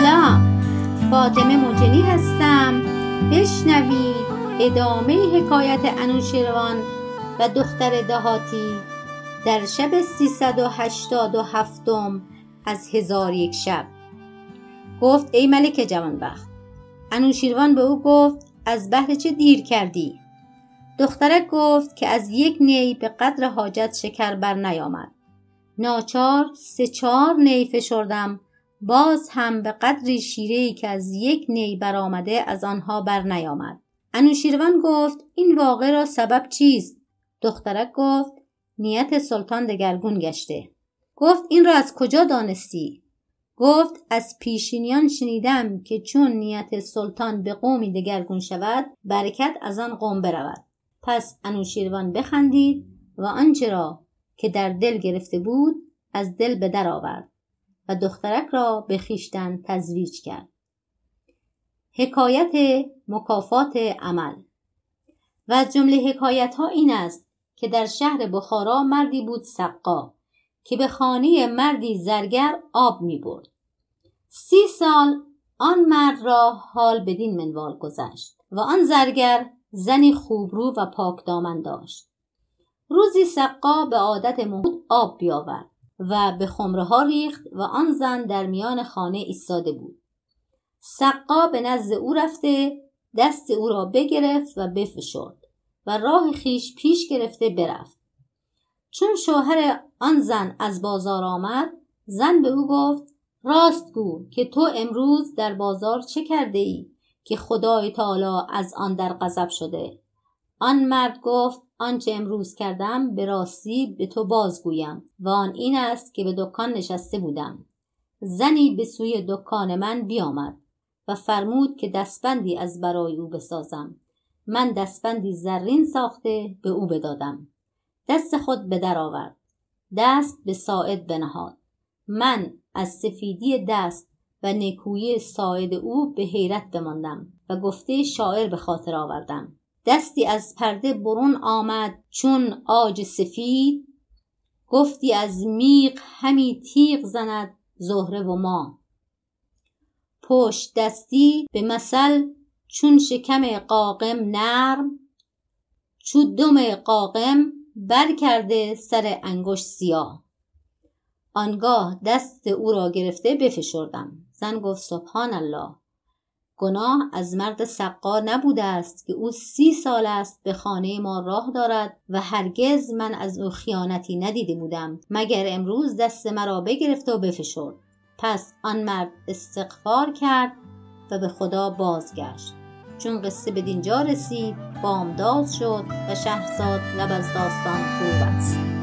سلام. فاطمه موجنی هستم. بشنوید ادامه حکایت انوشیروان و دختر دهاتی در شب 387 از هزار یک شب. گفت ای ملک جوانبخت انوشیروان به او گفت از بهر چه دیر کردی؟ دخترک گفت که از یک نی به قدر حاجت شکر بر نیامد ناچار سه چهار نی فشردم باز هم به قدری شیره که از یک نی برآمده از آنها بر نیامد انوشیروان گفت این واقع را سبب چیست؟ دخترک گفت نیت سلطان دگرگون گشته. گفت این را از کجا دانستی؟ گفت از پیشینیان شنیدم که چون نیت سلطان به قومی دگرگون شود برکت از آن قوم برود. پس انوشیروان بخندید و آنچه را که در دل گرفته بود از دل به در آورد. دخترک را به خیشتن تزویج کرد حکایت مکافات عمل و از جمله حکایت ها این است که در شهر بخارا مردی بود سقا که به خانه مردی زرگر آب می برد. سی سال آن مرد را حال بدین منوال گذشت و آن زرگر زنی خوبرو و پاک دامن داشت. روزی سقا به عادت مهود آب بیاورد و به خمره ها ریخت و آن زن در میان خانه ایستاده بود. سقا به نزد او رفته دست او را بگرفت و بفشرد و راه خیش پیش گرفته برفت. چون شوهر آن زن از بازار آمد زن به او گفت راست گو که تو امروز در بازار چه کرده ای که خدای تعالی از آن در غضب شده آن مرد گفت آنچه امروز کردم به راستی به تو بازگویم و آن این است که به دکان نشسته بودم. زنی به سوی دکان من بیامد و فرمود که دستبندی از برای او بسازم. من دستبندی زرین ساخته به او بدادم. دست خود به در آورد. دست به ساعد بنهاد. من از سفیدی دست و نکویی ساعد او به حیرت بماندم و گفته شاعر به خاطر آوردم. دستی از پرده برون آمد چون آج سفید. گفتی از میغ همی تیغ زند زهره و ما پشت دستی به مثل چون شکم قاقم نرم. چو دم قاقم بر کرده سر انگشت سیاه. آنگاه دست او را گرفته بفشردم. زن گفت سبحان الله. گناه از مرد سقا نبوده است که او سی سال است به خانه ما راه دارد و هرگز من از او خیانتی ندیده بودم مگر امروز دست مرا بگرفت و بفشرد. پس آن مرد استغفار کرد و به خدا بازگشت. چون قصه به دینجا رسید بامداد شد و شهرزاد لب از داستان فرو بست.